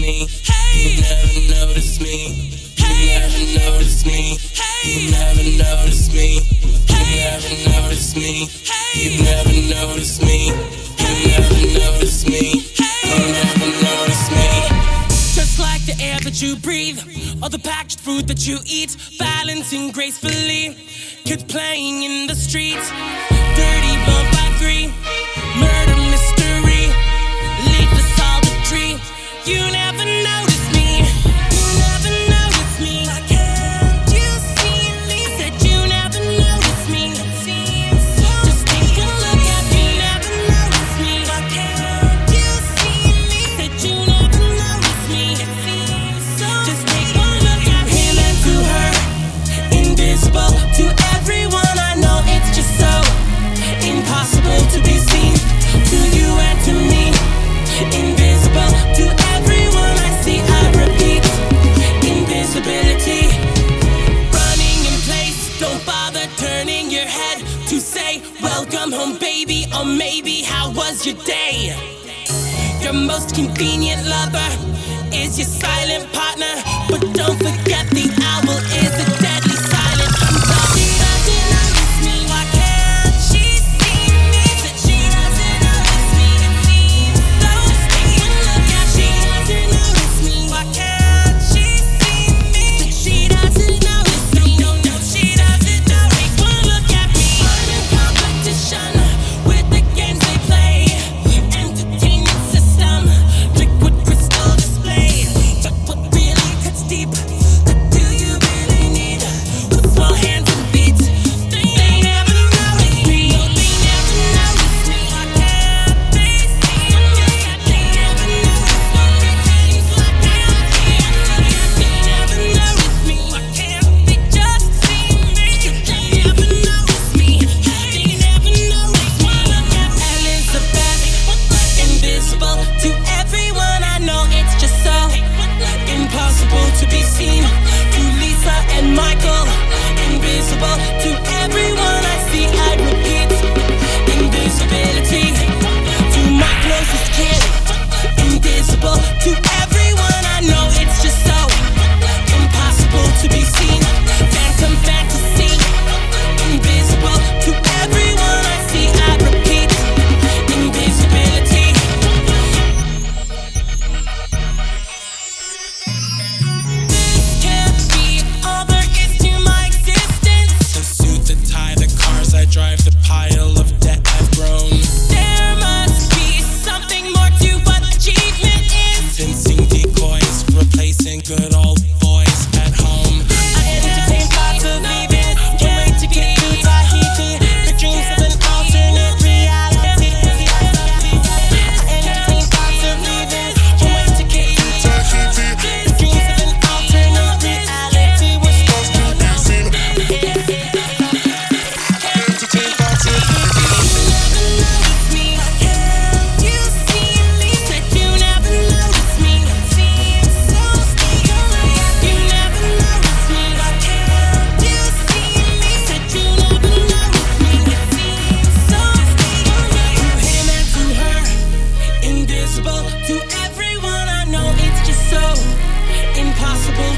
me. Hey. You never notice me. Hey. You never notice me. Hey. You never notice me. Hey. You never notice me. Hey. You never notice me. You never notice me. You never notice me. Just like the air that you breathe, or the packaged food that you eat, balancing gracefully. Kids playing in the streets Or maybe how was your day? Your most convenient lover is your silent partner. But don't forget the owl is a deadly. think all.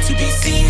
to be seen.